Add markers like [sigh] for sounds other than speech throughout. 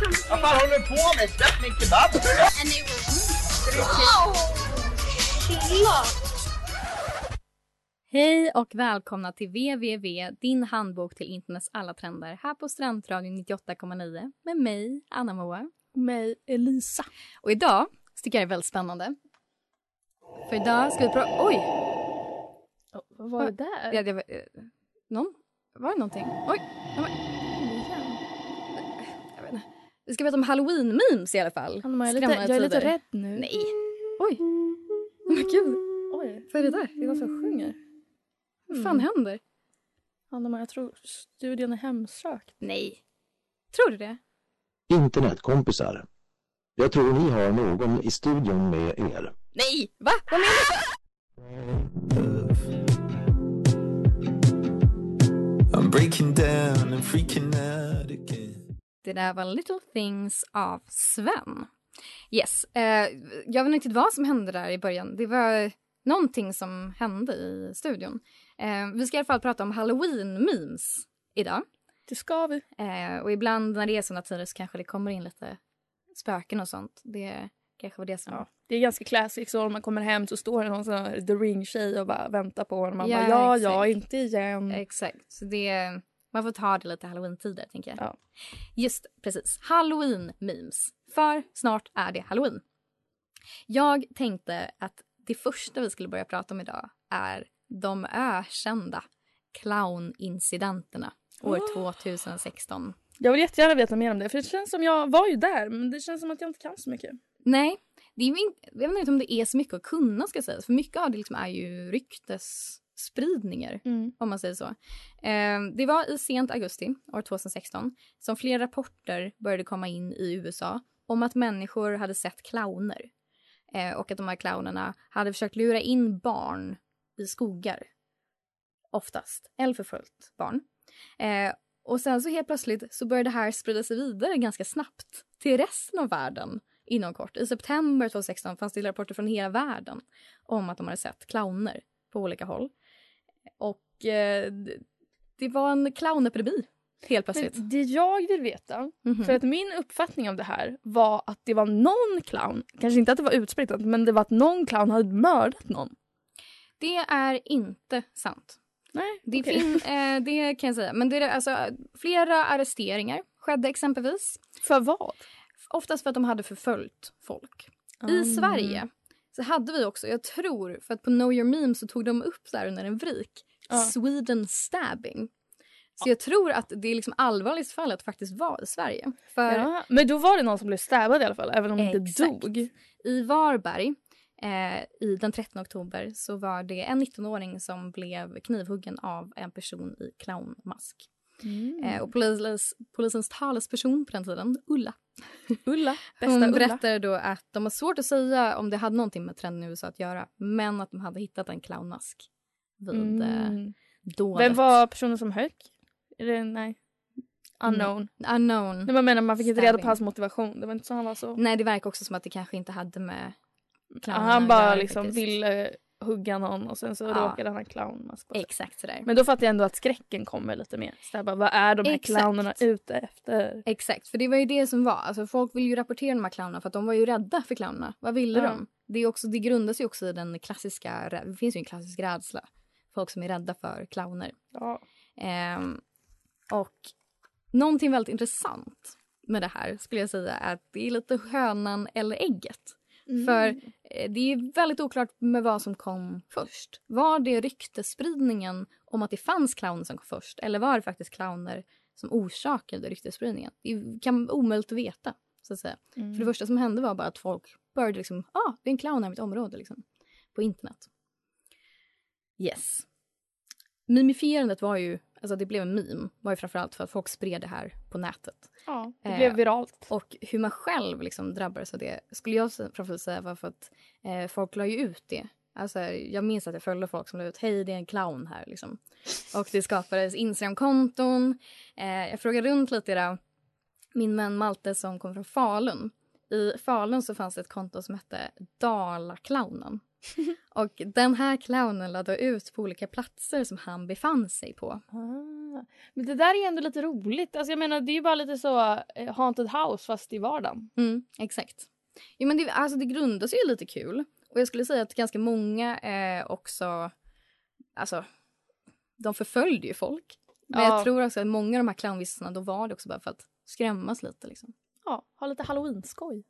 Vad fan håller du på med? Släpp min kebab! Hej och välkomna till www, din handbok till internets alla trender här på Studentradion 98,9 med mig, Anna Moa. Mig, Elisa. Och idag tycker jag det är väldigt spännande. För idag ska vi prata... Oj! vad var det där? Ja, det var, eh, någon? Var det någonting? Oj! Ja, men, jag vet inte. Vi ska prata om halloween-memes i alla fall. Anna, jag, är lite, jag är lite rädd nu. Nej! Oj! Oh men gud! Oj, Vad är det där? det är någon som sjunger. Vad fan händer? Anna, jag tror studion är hemsökt. Nej. Tror du det? Internetkompisar. Jag tror ni har någon i studion med er. Nej! Va? Vad menar du? I'm breaking down and freaking out again. Det där var Little Things av Sven. Yes. Eh, jag vet inte riktigt vad som hände där i början. Det var någonting som hände i studion. Eh, vi ska i alla fall prata om halloween-memes idag. Det ska vi. Eh, och ibland när det är såna tider så kanske det kommer in lite spöken och sånt. Det kanske var det som... Ja, det är ganska classic så när man kommer hem så står det någon sån här The Ring-tjej och bara väntar på en. Man Ja, bara ja, ja, exakt. inte igen. Exakt. Så det, man får ta det lite halloween-tider, tänker jag. Ja. Just precis. Halloween-memes. För snart är det halloween. Jag tänkte att det första vi skulle börja prata om idag är de ökända clownincidenterna år 2016. Jag vill jättegärna veta mer om det för det känns som jag var ju där men det känns som att jag inte kan så mycket. Nej, det är inte, jag vet inte om det är så mycket att kunna ska sägas. För mycket av det liksom är ju ryktesspridningar. om man säger så. Eh, det var i sent augusti år 2016 som flera rapporter började komma in i USA om att människor hade sett clowner. Eh, och att de här clownerna hade försökt lura in barn i skogar. Oftast. Eller förföljt barn. Eh, och sen så helt plötsligt så började det här sprida sig vidare ganska snabbt till resten av världen inom kort. I september 2016 fanns det rapporter från hela världen om att de hade sett clowner på olika håll. Och eh, det var en clownepidemi helt plötsligt. Men det jag vill veta, Mhm. för att min uppfattning av det här var att det var någon clown, kanske inte att det var utspritt men det var att någon clown hade mördat någon. Det är inte sant. Nej, Det, okej. fin, eh, det kan jag säga. Men det är alltså, flera arresteringar skedde exempelvis. För vad? Oftast för att de hade förföljt folk. I Mm. Sverige så hade vi också, jag tror, för att på Know Your Meme så tog de upp där under en vrik, Ja. Sweden stabbing. Så jag tror att det liksom allvarligaste fallet faktiskt var i Sverige. För Ja, men då var det någon som blev stabbad i alla fall, även om de inte Exakt. dog. i Varberg eh, i den 13 oktober så var det en 19-åring som blev knivhuggen av en person i clownmask. Mm. Eh, och polis, polisens talesperson på den tiden, Ulla, Ulla, [laughs] bästa hon berättade då att de har svårt att säga om det hade någonting med trenden i USA att göra men att de hade hittat en clownmask vid eh, Mm. dådet. Vem var personen som högg? Är det, nej. Unknown. Unknown. Nej, men menar, man fick inte reda på hans motivation. Det var inte så han var så... Nej, det verkar också som att det kanske inte hade med Ja, han bara liksom faktiskt. ville hugga någon och sen så Ja. råkade han ha clownmask på sig. Exakt sådär. Men då fattar jag ändå att skräcken kommer lite mer. Så jag bara, vad är de här Exakt. clownerna ute efter? Exakt, för det var ju det som var. Alltså, folk vill ju rapportera de här clownerna för att de var ju rädda för clownerna. Vad ville Ja. de? Det, är också, det grundas ju också i den klassiska, det finns ju en klassisk rädsla. Folk som är rädda för clowner. Ja. Ehm, och någonting väldigt intressant med det här skulle jag säga är att det är lite hönan eller ägget. För eh, det är väldigt oklart med vad som kom först. Var det ryktesspridningen om att det fanns clowner som kom först eller var det faktiskt clowner som orsakade ryktesspridningen? Det kan omöjligt att veta. Så att säga. Mm. För det första som hände var bara att folk började liksom, ah, det är en clown här i mitt område liksom, på internet. Yes. Mimifierandet var ju alltså det blev en meme var ju framförallt för att folk spred det här på nätet. Ja, det Eh, blev viralt. Och hur man själv liksom drabbades av det skulle jag framförallt säga var för att eh, folk la ju ut det. Alltså, jag minns att jag följde folk som la ut hej det är en clown här liksom. Och det skapades Instagram-konton. Eh, jag frågade runt lite där. Min vän Malte som kom från Falun. I Falun så fanns det ett konto som hette Dalaclownen. [laughs] och den här clownen lade ut på olika platser som han befann sig på. Ah. Men det där är ändå lite roligt. Alltså jag menar det är ju bara lite så eh, haunted house fast i vardagen. Mm, exakt. Jo, men det, alltså det grundar sig ju lite kul. Och jag skulle säga att ganska många eh, också... Alltså, de förföljde ju folk. Men Ja. jag tror också att många av de här clownvistelserna då var det också bara för att skrämmas lite. Liksom. Ja, ha lite halloween-skoj.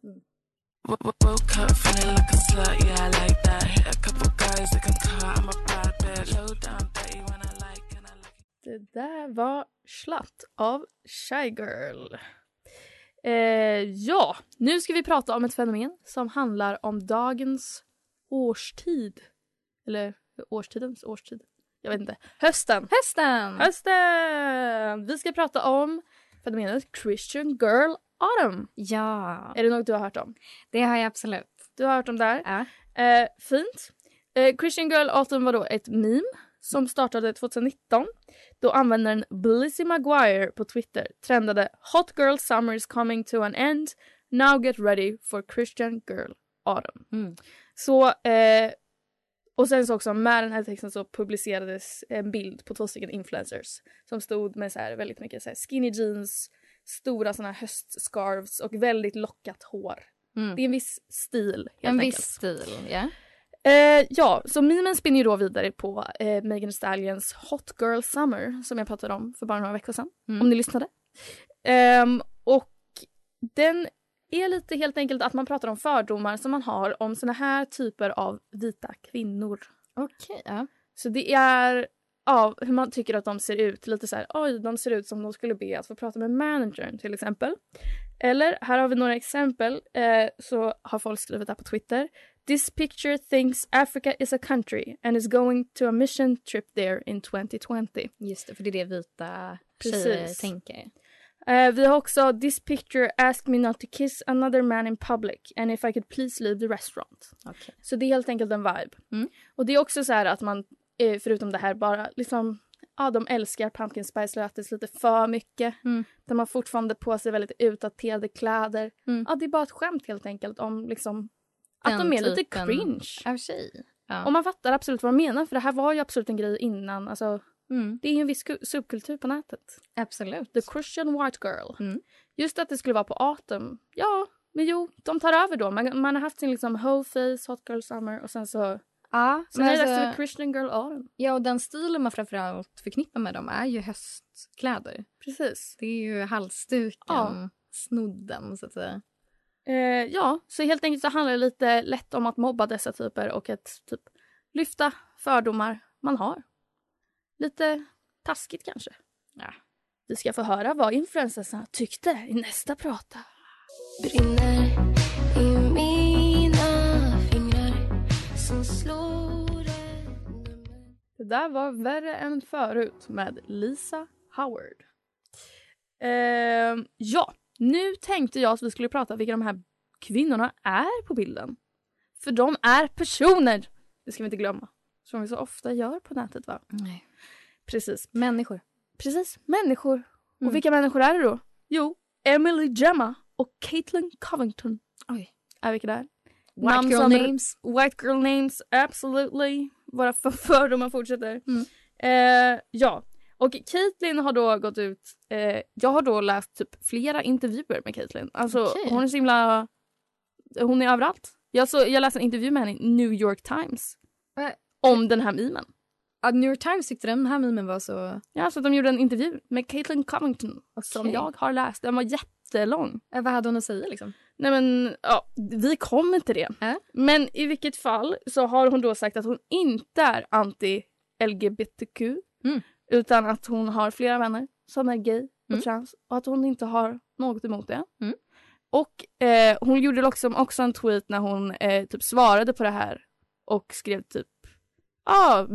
Woke var Slatt av Shy Girl. Eh, ja, nu ska vi prata om ett fenomen som handlar om dagens årstid. Eller årstidens årstid. Jag vet inte. Hösten. Hösten! Hösten! Vi ska prata om fenomenet Christian Girl Autumn. Ja, Är det något du har hört om? det har jag absolut. Du har hört om det här? Ja. Eh, fint. Eh, Christian Girl Autumn var då ett meme som startade 2019 då användaren Blizzy Maguire på Twitter trendade “Hot girl summer is coming to an end. Now get ready for Christian Girl Autumn”. Mm. Så, eh, och sen så också med den här texten så publicerades en bild på två stycken influencers som stod med så här väldigt mycket så skinny jeans, stora såna här höstscarves och väldigt lockat hår. Mm. Det är en viss stil En enkelt. viss stil, ja. Eh, ja, så memen spinner ju då vidare på eh, Megan Thee Stallions Hot Girl Summer som jag pratade om för bara några veckor sedan. Mm. Om ni lyssnade. Ehm, och den är lite helt enkelt att man pratar om fördomar som man har om såna här typer av vita kvinnor. Okej, ja. Så det är ja, hur man tycker att de ser ut. Lite så här, oj, de ser ut som de skulle be att få prata med managern till exempel. Eller, här har vi några exempel. Eh, så har folk skrivit här på Twitter. This picture thinks Africa is a country and is going to a mission trip there in 2020. Just det, för det är det vita Precis. tjejer tänker. Eh, vi har också This picture asked me not to kiss another man in public and if I could please leave the restaurant. Okej. Så det är helt enkelt en vibe. Mm. Och det är också så här att man, eh, förutom det här, bara liksom, ja de älskar pumpkin spice lattes lite för mycket. Mm. De har fortfarande på sig väldigt utdaterade kläder. Mm. Ja, det är bara ett skämt helt enkelt om liksom att de är lite cringe. Av tjej. Ja. Och man fattar absolut vad de menar för det här var ju absolut en grej innan. Alltså, Mm. det är ju en viss ku- subkultur på nätet. Absolut. The Christian White Girl. Mm. Just att det skulle vara på autumn. Ja, men jo, de tar över då. Man, man har haft sin liksom whole face, hot girl summer och sen så... Ja, Sen men är det dags alltså- för Christian Girl Autumn. Ja, och den stilen man framförallt förknippar med dem är ju höstkläder. Precis. Det är ju halsduken, Ja. snodden så att säga. Eh, ja, så helt enkelt så handlar det lite lätt om att mobba dessa typer och att typ lyfta fördomar man har. Lite taskigt kanske. Ja. Vi ska få höra vad influencersarna tyckte i nästa prata. Brinner i mina fingrar som slår Det där var värre än förut med Lisa Howard. Ehm, ja, nu tänkte jag att vi skulle prata vilka de här kvinnorna är på bilden. För de är personer! Det ska vi inte glömma. Som vi så ofta gör på nätet va? Nej. Precis. Människor. Precis, människor. Mm. Och vilka människor är det då? Jo, Emily Gemma och Caitlin Covington. Oj. Är vilka det är. White Namn girl names. White girl names, absolutely. Våra för [laughs] fördomar fortsätter. Mm. Eh, ja, och Caitlyn har då gått ut, eh, jag har då läst typ flera intervjuer med Caitlyn. Alltså Okej. hon är så himla, hon är överallt. Jag, så, jag läste en intervju med henne i New York Times. Äh. Om den här memen. Ja, New York Times tyckte den här memen var så... Ja, så de gjorde en intervju med Caitlyn Covington som Okej. jag har läst. Den var jättelång. Eh, vad hade hon att säga liksom? Nej men, ja, vi kommer till det. Äh? Men i vilket fall så har hon då sagt att hon inte är anti-LGBTQ. Mm. Utan att hon har flera vänner som är gay och Mm. trans och att hon inte har något emot det. Mm. Och eh, hon gjorde också, också en tweet när hon eh, typ svarade på det här och skrev typ ja,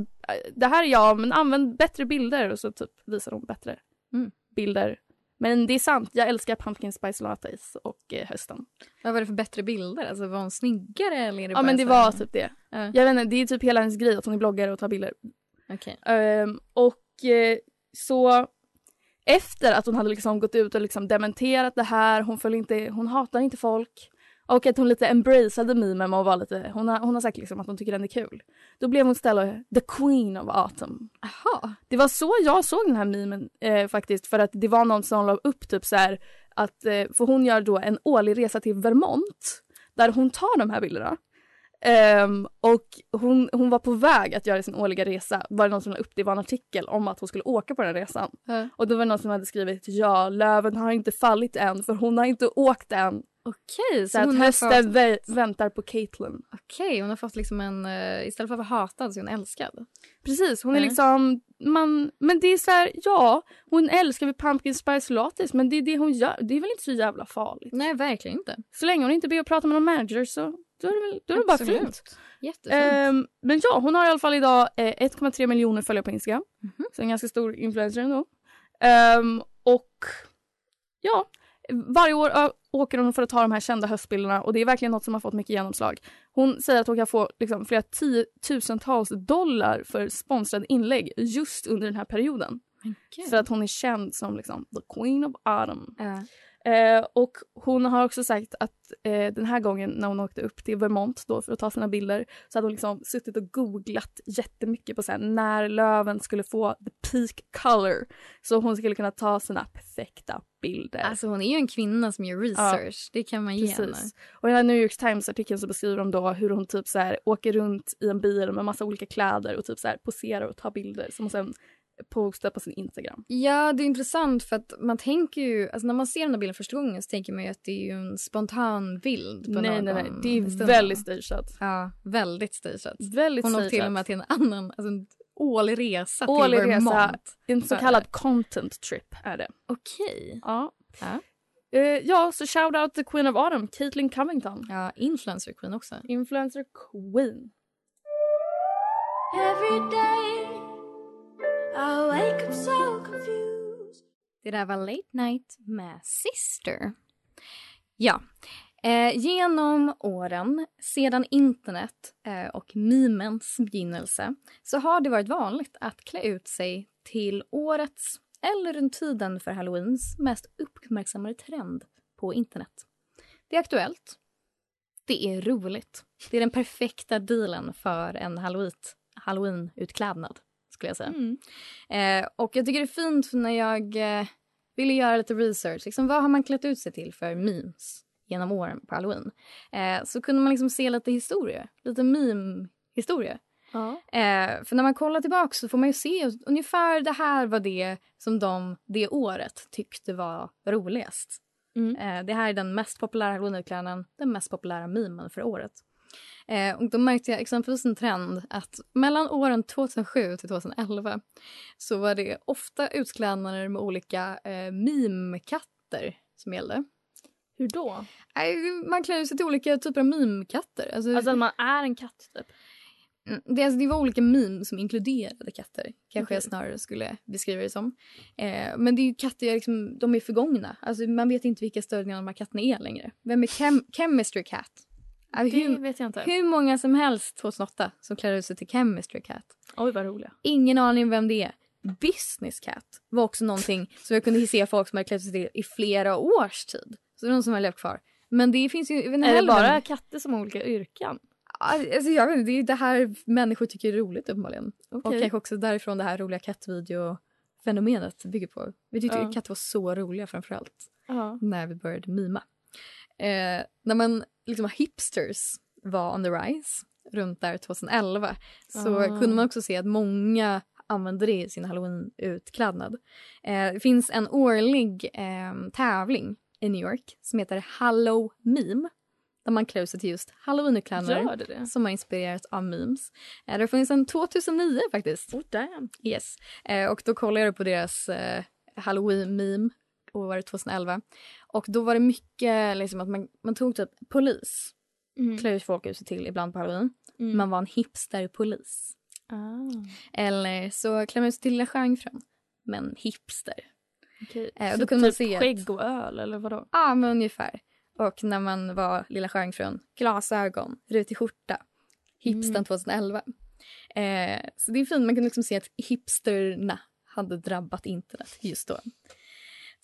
det här är jag men använd bättre bilder och så typ visar hon bättre Mm. bilder. Men det är sant, jag älskar pumpkin spice lattes och eh, hösten. Vad var det för bättre bilder? Alltså var hon snyggare eller är det Ja men det så var typ det. Ja. Jag vet inte, det är typ hela hennes grej att hon är bloggare och tar bilder. Okej. Ehm, och eh, så efter att hon hade liksom gått ut och liksom dementerat det här, hon, föll inte, hon hatar inte folk och att hon lite embraceade memen och var lite, hon har, hon har sagt liksom att hon tycker den är kul. Då blev hon istället the queen of autumn. Jaha. Det var så jag såg den här memen eh, faktiskt för att det var någon som la upp typ så här att, eh, för hon gör då en årlig resa till Vermont där hon tar de här bilderna. Ehm, och hon, hon var på väg att göra sin årliga resa, var det någon som la upp det var en artikel om att hon skulle åka på den resan. Ja. Och då var det någon som hade skrivit ja, löven har inte fallit än för hon har inte åkt än. Okej, Så, så att hösten fått, vä- väntar på Caitlyn. okej, hon har fått liksom en, eh, istället för att vara hatad så är hon älskad. Precis, hon är Ja. liksom, man, men det är så här, ja, hon älskar väl pumpkin spice lattes men det är det hon gör, det är väl inte så jävla farligt. Nej, verkligen inte. Så länge hon inte ber att prata med någon manager så då är det väl, då är det bara fint. Ehm, men ja, hon har i alla fall idag eh, 1,3 miljoner följare på Instagram. Mhm. Så en ganska stor influencer ändå. Ehm, och ja, varje år åker hon för att ta de här kända höstbilderna och det är verkligen något som har fått mycket genomslag. Hon säger att hon kan få liksom, flera tiotusentals dollar för sponsrade inlägg just under den här perioden. För att hon är känd som liksom, the queen of autumn. Ja. Eh, och hon har också sagt att eh, den här gången när hon åkte upp till Vermont då för att ta sina bilder så hade hon liksom suttit och googlat jättemycket på så här, när löven skulle få the peak color så hon skulle kunna ta sina perfekta bilder. Alltså hon är ju en kvinna som gör research. Det kan man ge henne. Och i den här New York Times-artikeln så beskriver de då hur hon typ så här åker runt i en bil med massa olika kläder och typ så här poserar och tar bilder som hon sen postar på sin Instagram. Ja, det är intressant för att man tänker ju, alltså när man ser den här bilden första gången så tänker man ju att det är ju en spontan bild på Nej, någon. nej, nej. Det är i stunden. väldigt stageat. Ja, väldigt stageat. Väldigt Hon åkte till och stageat. med till en annan, alltså en årlig resa Årlig till resa. Vermont. En så kallad content trip är det. Okej. Ja. Ja. Eh, ja, så shout out the Queen of Autumn, Caitlyn Covington. Ja, influencer queen också. Influencer queen. Every day det där var Late Night med Sister. Ja. Eh, genom åren, sedan internet eh, och memens begynnelse så har det varit vanligt att klä ut sig till årets eller runt tiden för halloweens mest uppmärksammade trend på internet. Det är aktuellt. Det är roligt. Det är den perfekta dealen för en halloween- halloween-utklädnad, skulle jag säga. Eh, och jag tycker det är fint när jag eh, ville göra lite research. Liksom, vad har man klätt ut sig till för memes genom åren på halloween? Eh, så kunde man liksom se lite historia, lite meme-historia. Ja. Eh, för när man kollar tillbaka så får man ju se ungefär det här var det som de det året tyckte var roligast. Mm. Eh, det här är den mest populära halloweenutklädnaden, den mest populära memen för året. Eh, och då märkte jag exempelvis en trend att mellan åren 2007 till 2011 så var det ofta utklädnader med olika eh, meme-katter som gällde. Hur då? Eh, man klär sig till olika typer av meme-katter. Alltså, Alltså att man är en katt typ. Mm, Det, alltså, det var olika memes som inkluderade katter. Kanske Okej. jag snarare skulle beskriva det som. Eh, men det är katter, liksom, de är förgångna. Alltså, man vet inte vilka störningar de här katterna är längre. Vem är Chem- Chemistry Cat? Alltså, Det hur, vet jag inte. hur många som helst 2008 som klär ut sig till Chemistry Cat. Oj vad roliga. Ingen aning vem det är. Business Cat var också någonting som jag kunde se folk som hade klätt sig till i flera års tid. Så det är någon som har levt kvar. Men det finns ju... Är det bara katter som har olika yrken? Alltså jag vet inte, det är det här människor tycker är roligt uppenbarligen. Och Okej. kanske också därifrån det här roliga kattvideo-fenomenet bygger på. Vi tyckte ju katter var så roliga framförallt Ja. när vi började mima. Eh, när man liksom hipsters var on the rise runt där 2011 så Ah. kunde man också se att många använde det i sin halloween-utklädnad. Eh, det finns en årlig eh, tävling i New York som heter Hallow Meme där man klär sig till just halloween-utklädnader som har inspirerats av memes. Eh, det har funnits sedan 2009 faktiskt. Oh damn. Yes. Eh, och då kollade jag på deras eh, halloween-meme och var det 2011. Och då var det mycket liksom att man, man tog typ polis. Mm. Klär folk ut sig till ibland på halloween. Mm. Man var en hipster-polis. Ah, Eller så klär man ut sig till Lilla Stjärnfrun, men hipster. okej. Eh, och Så då kunde man typ se att- skägg och öl eller vadå? Ja, men ungefär. Och när man var Lilla Stjärnfrun, glasögon, rutig skjorta. Hipstern 2011. Eh, så det är fint, man kan liksom se att hipsterna hade drabbat internet just då.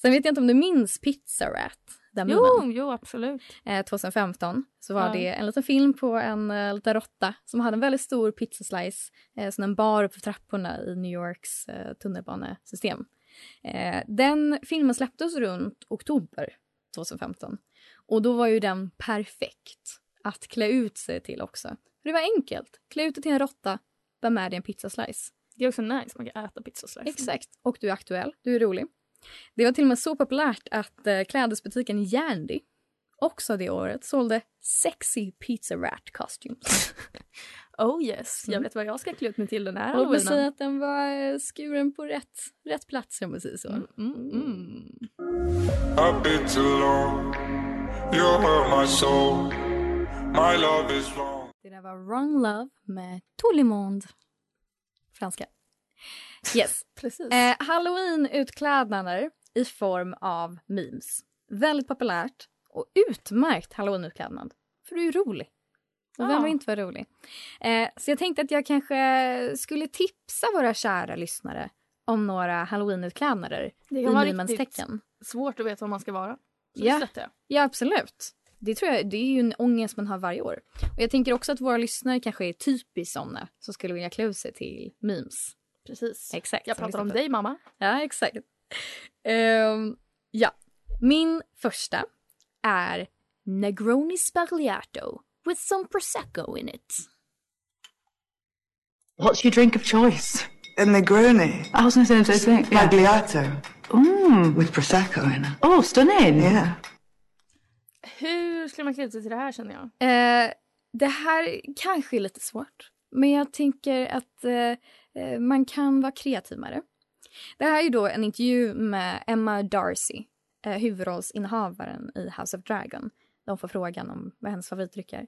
Sen vet jag inte om du minns Pizza Rat? Den? Jo, jo absolut. eh, 2015 så var Ja. det en liten film på en uh, liten råtta som hade en väldigt stor pizzaslice eh, som en bar upp för trapporna i New Yorks eh, tunnelbanesystem. Eh, den filmen släpptes runt oktober 2015 och då var ju den perfekt att klä ut sig till också. För det var enkelt. Klä ut dig till en råtta, var med i en pizzaslice. Det är också nice, man kan äta pizzaslice. Exakt. Och du är aktuell, du är rolig. Det var till och med så populärt att eh, klädesbutiken Yandy också det året sålde sexy pizza rat costumes. [laughs] Oh yes, jag Mm. vet vad jag ska klä ut mig till den här Och vill säga att den var eh, skuren på rätt, rätt plats om man säger så. Mm, mm, mm. I've been too long. You hurt my soul. My love is wrong. Det där var Wrong Love med Tout le monde. Franska. Yes. [laughs] Precis. Eh, Halloween-utklädnader i form av memes. Väldigt populärt och utmärkt halloween-utklädnad. För du är ju rolig. Och vem vill inte vara rolig? Eh, så jag tänkte att jag kanske skulle tipsa våra kära lyssnare om några halloween-utklädnader i memens tecken. svårt att veta vad man ska vara. Så Ja. Ja, absolut. Det tror jag, det är ju en ångest man har varje år. Och jag tänker också att våra lyssnare kanske är typiskt såna som skulle vilja klä sig till memes. Precis. Exakt. Jag pratar om dig mamma. Ja, exakt. Ehm, ja, min första är Negroni Spagliato with some prosecco in it. What's your drink of choice? A Negroni. I was going to say the same thing. Yeah. Magliato. Mm. With Prosecco in it. Oh, stunning. Yeah. Hur skulle man klä sig till det här känner jag? Eh, det här kanske är lite svårt, men jag tänker att eh, Eh, man kan vara kreativ med det. Det här är då en intervju med Emma Darcy, eh, huvudrollsinnehavaren i House of Dragon. De får frågan om vad hennes favoritdryck är.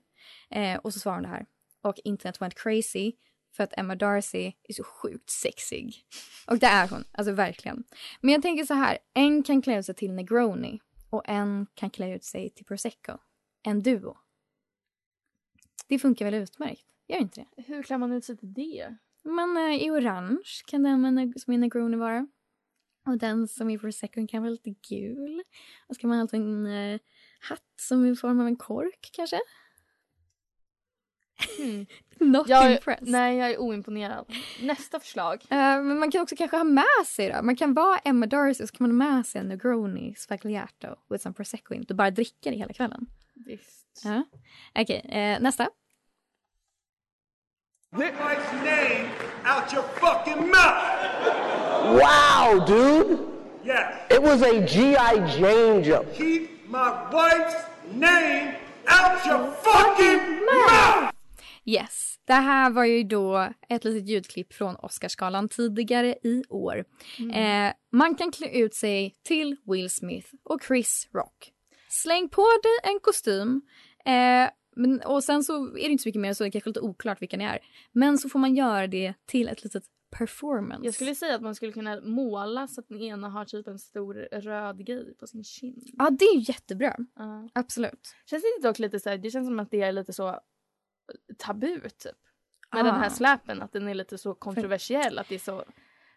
Eh, och så svarar hon det här. Och internet went crazy för att Emma Darcy är så sjukt sexig. Och det är hon, alltså verkligen. Men jag tänker så här, en kan klä ut sig till Negroni och en kan klä ut sig till Prosecco. En duo. Det funkar väl utmärkt? Gör inte det? Hur klär man ut sig till det? Men eh, i orange kan den med, neg- som är Negroni vara. Och den som är Prosecco kan vara lite gul. Och ska man ha en eh, hatt som är i form av en kork kanske? Hmm. [laughs] Not Jag, impressed. nej, jag är oimponerad. Nästa förslag. Eh, men man kan också kanske ha med sig då. Man kan vara Emma Darcy och så kan man ha med sig en Negroni Spagliato with some prosecco in och bara dricka det hela kvällen. Visst. Ja. Okej, eh, nästa. Get Mike's name out your fucking mouth! Wow, dude! Yes. It was a G.I. Jane jump. Keep my wife's name out your fucking mouth! Yes. Det här var ju då ett litet ljudklipp från Oscarsgalan tidigare i år. Eh, man kan klä ut sig till Will Smith och Chris Rock. Släng på dig en kostym eh, men, och sen så är det inte så mycket mer så det är kanske lite oklart vilka ni är. Men så får man göra det till ett litet performance. Jag skulle säga att man skulle kunna måla så att den ena har typ en stor röd grej på sin kind. Ja, det är ju jättebra. Ja. Absolut. Känns det inte dock lite så här, det känns som att det är lite så tabu typ. Med Ah. den här släpen, att den är lite så kontroversiell. Att det är så,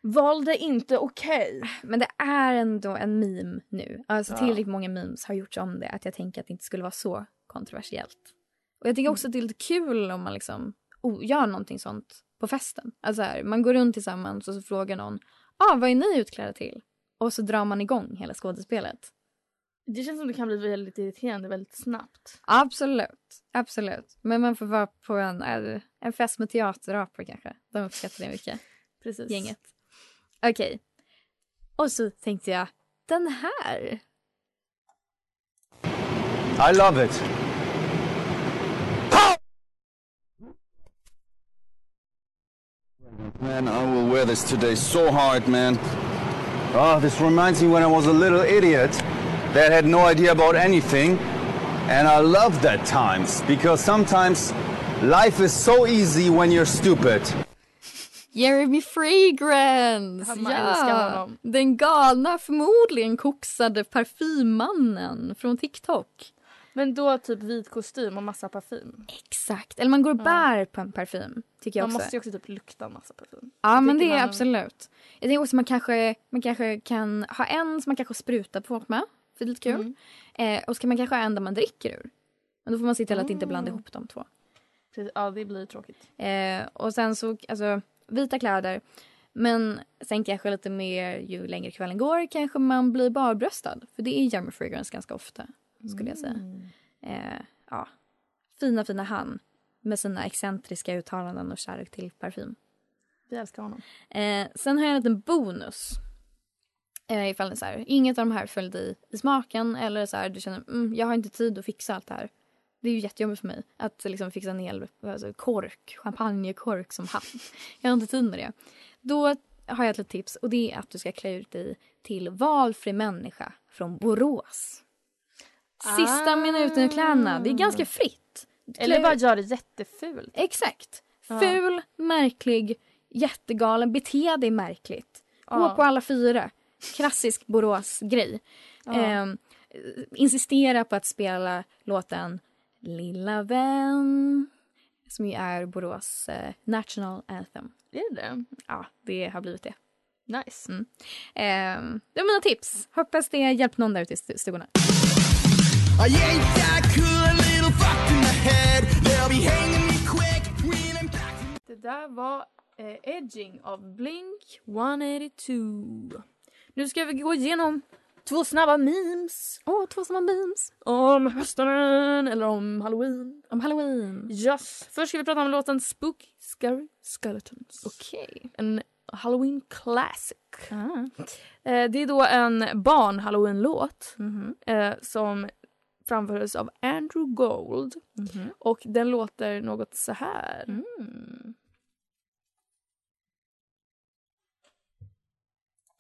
valde inte okej. Men det är ändå en meme nu. Alltså Ja. tillräckligt många memes har gjorts om det att jag tänker att det inte skulle vara så kontroversiellt. Och jag tycker också att det är lite kul om man liksom oh, gör någonting sånt på festen. Alltså här, man går runt tillsammans och så frågar någon ah, vad är ni utklädda till? Och så drar man igång hela skådespelet. Det känns som det kan bli väldigt irriterande väldigt snabbt. Absolut, absolut. Men man får vara på en, en fest med teaterapor kanske. De uppskattar det mycket. [laughs] Precis. Gänget. Okej. Och så tänkte jag, den här. I love it. Man, I will wear this today so hard, man. Oh, this reminds me when I was a little idiot that had no idea about anything. And I love that times because sometimes life is so easy when you're stupid. Jeremy Fragrance! Han- man älskar honom. Den galna, förmodligen koksade parfymmannen från TikTok. Men då typ vit kostym och massa parfym. Exakt. Eller man går och bär på en parfym. Tycker jag Man också. måste ju också typ lukta en massa parfym. Ja Jag men det tycker är man- absolut. Jag tänker också man kanske, man kanske kan ha en som man kanske sprutar på folk med. För det är lite kul. Mm. Eh, och så kan man kanske ha en där man dricker ur. Men då får man se till att inte blanda ihop de två. Ja, det blir tråkigt. Eh, och sen så, alltså vita kläder. Men sen kanske lite mer ju längre kvällen går kanske man blir barbröstad. För det är Jeremy Fragrance ganska ofta skulle jag säga. Mm. Eh, ja. Fina fina han med sina excentriska uttalanden och kärlek till parfym. Vi älskar honom. Eh, sen har jag en liten bonus. Eh, ifall det så här, inget av de här följde i, i smaken eller så här, du känner mm, jag har inte tid att fixa allt det här. Det är ju jättejobbigt för mig att liksom fixa en hel alltså, kork, champagnekork som hatt. [laughs] Jag har inte tid med det. Då har jag ett litet tips och det är att du ska klä ut dig till valfri människa från Borås. Sista Ah. minuten-kläderna, det är ganska fritt. Eller bara gör det jättefult. Exakt. Ful, märklig, jättegalen, bete dig märkligt. Gå Ja. på alla fyra. Klassisk Borås-grej. Ehm, insistera på att spela låten Lilla vän som ju är Borås eh, national anthem. Är det? Ja, det har blivit det. Nice. Mm. Ehm, det var mina tips. Hoppas det hjälpt någon där ute i stu- stugorna. Det där var eh, Edging av Blink 182. Nu ska vi gå igenom två snabba memes. Åh, oh, två snabba memes. Om hösten eller om halloween. Om halloween. Yes. Först ska vi prata om låten Spooky Scary Skeletons. Okej. En halloween classic. Ah. Eh, det är då en barn-halloween-låt Mhm. eh, som framfördes av Andrew Gold. Mhm. Och den låter något så här. Mm.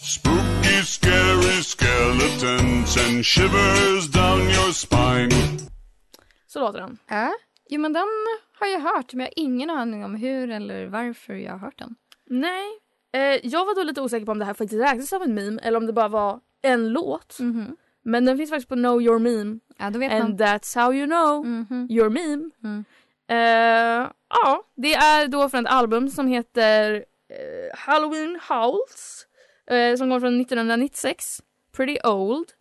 Spooky, scary skeletons and shivers down your spine. Så låter den. Ja. Jo, men den har jag hört, men jag har ingen aning om hur eller varför jag har hört den. Nej. Eh, jag var då lite osäker på om det här faktiskt räknas som en meme eller om det bara var en låt. Mhm. Men den finns faktiskt på Know Your Meme. Ja, då vet And man. that's how you know Mhm. your meme. Mm. Eh, ja, det är då från ett album som heter eh, Halloween Howls. Eh, som kom från 1996. Pretty old.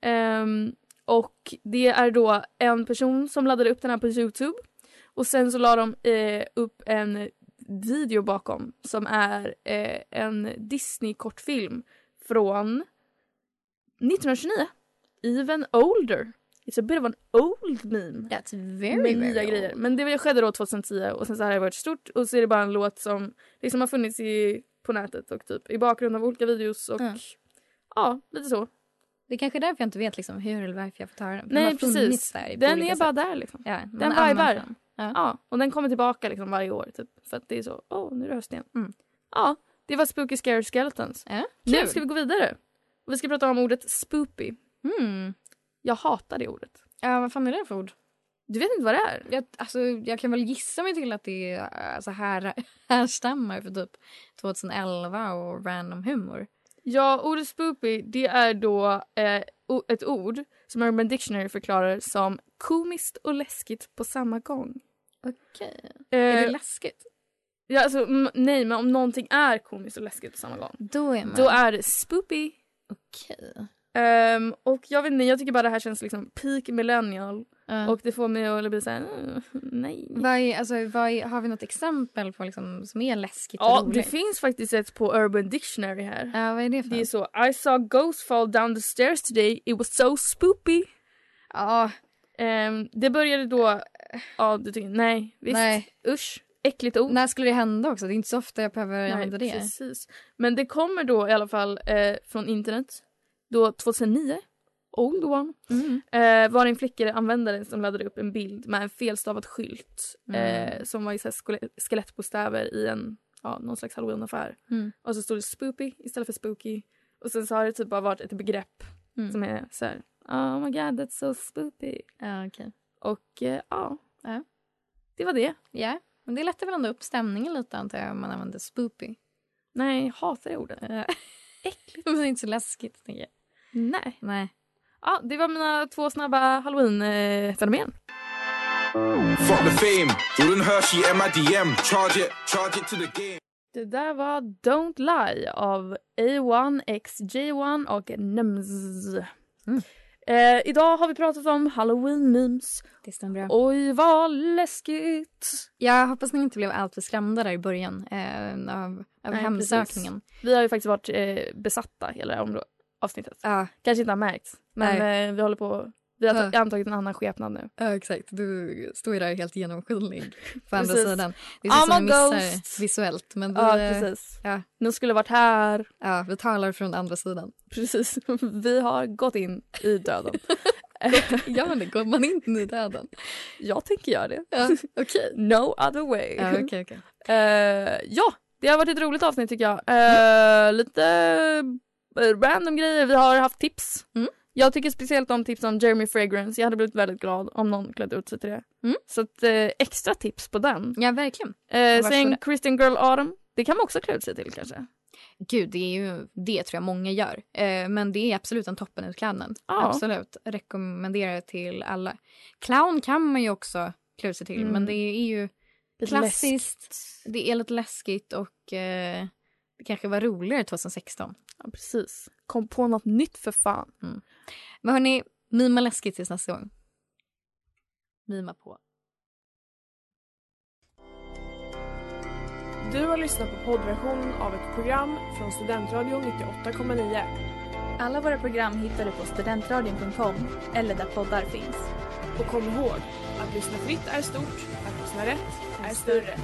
Ehm, och det är då en person som laddade upp den här på Youtube. Och sen så la de upp en video bakom som är en Disney-kortfilm från 1929. Even older. It's a bit of an old meme. That's very, med very nya old. grejer. Men det skedde då 2010 och sen så har det varit stort och så är det bara en låt som liksom har funnits i, på nätet och typ i bakgrund av olika videos och Ja. ja, lite så. Det är kanske är därför jag inte vet liksom hur eller varför jag får ta den. Den Nej funnits precis. Där Den är bara sätt. där liksom. Ja, Den vibar. den. Ja. Ja. och den kommer tillbaka liksom varje år typ för att det är så, åh nu är det höst igen. Mm. Ja, det var Spooky Scary Skeletons. Ja, Nu ska vi gå vidare. Och vi ska prata om ordet spoopy. Mm. Jag hatar det ordet. Ja, vad fan är det för ord? Du vet inte vad det är? Jag, alltså, jag kan väl gissa mig till att det är, alltså, här, [laughs] härstammar för typ 2011 och random humor. Ja, ordet spoopy det är då eh, ett ord som Urban Dictionary förklarar som komiskt och läskigt på samma gång. Okej. Eh, Är det läskigt? ja, alltså, nej, men om någonting är komiskt och läskigt på samma gång Då är man... då är det spoopy. Okej. Ehm, och jag vet inte, jag tycker bara det här känns liksom peak millennial Ja. och det får mig att bli såhär, "Mm, nej. Vad är, alltså, vad är, har vi något exempel på liksom, som är läskigt Ja, och det roligt? finns faktiskt ett på Urban Dictionary här. Ja, vad är det för Det är så, I saw ghost fall down the stairs today, it was so spoopy. Ja, Ehm, det började då, ja du tycker nej visst, Nej. usch, äckligt ord. när skulle det hända också? Det är inte så ofta jag behöver Nej, använda det. precis. Men det kommer då i alla fall eh, från internet. Då 2009, old one, Mm. eh, var det en flickor användare som laddade upp en bild med en felstavad skylt eh, Mm. som var i så skelettbokstäver i en, ja, någon slags halloween-affär. Mm. Och så stod det spoopy istället för spooky. Och sen så har det typ bara varit ett begrepp Mm. som är så här, oh my god that's so spoopy. Ja, okej. Och eh, ja, Ja. det var det. Ja, Men det lättar väl ändå upp stämningen lite antar jag om man använder spoopy. Nej, jag hatar det ordet. [laughs] Äckligt. Men det är inte så läskigt tänker jag. Nej. Nej. Ja, det var mina två snabba halloween-fenomen. Det där var Don't Lie av A1, XJ1 och Nems. Eh, idag har vi pratat om halloween-memes. Det stämmer bra. Oj, vad läskigt! Jag hoppas ni inte blev alltör skrämda där i början eh, av, av Nej, hemsökningen. precis. Vi har ju faktiskt varit eh, besatta hela det här områ- avsnittet. Ja. Kanske inte har märkt, men Nej. eh, vi håller på... Vi har Ja. antagit en annan skepnad nu. Ja, exakt. Du står ju där helt genomskinlig på andra sidan. Det är så som missar visuellt. Men vi, Ja, precis. Ja. Ni skulle varit här. Ja, vi talar från andra sidan. Precis. [laughs] Vi har gått in i döden. Gör man det? Går man in i döden? [laughs] Jag tänker göra det. Ja, okej. [laughs] No other way. Ja, okej, okej. Eh, ja, det har varit ett roligt avsnitt tycker jag. Eh, lite eh, random grejer. Vi har haft tips. Mm. Jag tycker speciellt om tips om Jeremy Fragrance. Jag hade blivit väldigt glad om någon klädde ut sig till det. Mm. Så att, eh, extra tips på den. Ja, verkligen. Eh, sen Christian Girl Autumn. Det kan man också klä ut sig till kanske. Gud, det är ju det tror jag många gör. Eh, men det är absolut en toppenutklädnad. Ja. Absolut. Rekommenderar till alla. Clown kan man ju också klä ut sig till, Mm. men det är ju klassiskt. Det är lite läskigt och eh, det kanske var roligare 2016. Ja, precis. Kom på något nytt för fan. Men hörni, mima läskigt tills nästa gång. Mima på. Du har lyssnat på poddversionen av ett program från Studentradion 98,9. Alla våra program hittar du på studentradion.com eller där poddar finns. Och kom ihåg, att lyssna fritt är stort, att lyssna rätt är större.